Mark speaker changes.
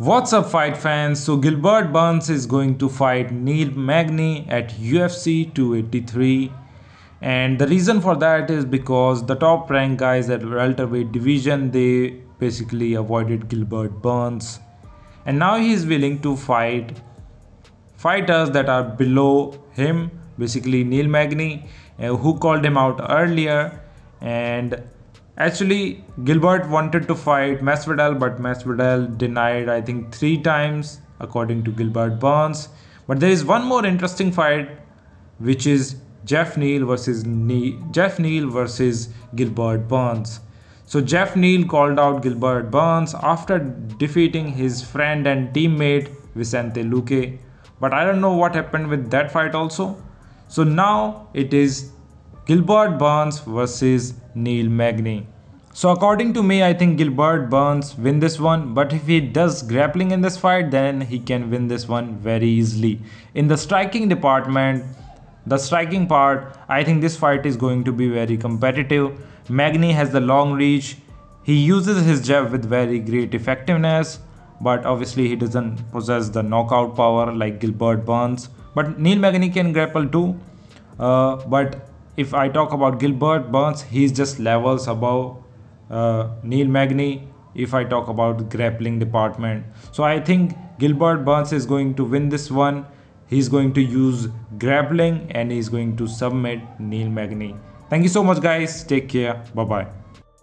Speaker 1: What's up fight fans? So Gilbert Burns is going to fight Neil Magny at UFC 283 and the reason for that is because the top ranked guys at welterweight division they basically avoided Gilbert Burns. And now he is willing to fight fighters that are below him basically Neil Magny uh, who called him out earlier. And Actually, Gilbert wanted to fight Masvidal, but Masvidal denied, I think, three times, according to Gilbert Burns. But there is one more interesting fight, which is Geoff Neal versus ne- Geoff Neal versus Gilbert Burns. So Geoff Neal called out Gilbert Burns after defeating his friend and teammate Vicente Luque. But I don't know what happened with that fight also. So now it is Gilbert Burns versus Neil Magny. So according to me, I think Gilbert Burns win this one. But if he does grappling in this fight, then he can win this one very easily. In the striking department, the striking part, I think this fight is going to be very competitive. Magny has the long reach. He uses his jab with very great effectiveness, but obviously he doesn't possess the knockout power like Gilbert Burns. But Neil Magny can grapple too. Uh, but if I talk about Gilbert Burns, he's just levels above uh, Neil Magny. If I talk about grappling department, so I think Gilbert Burns is going to win this one. He's going to use grappling and he's going to submit Neil Magny. Thank you so much, guys. Take care. Bye bye.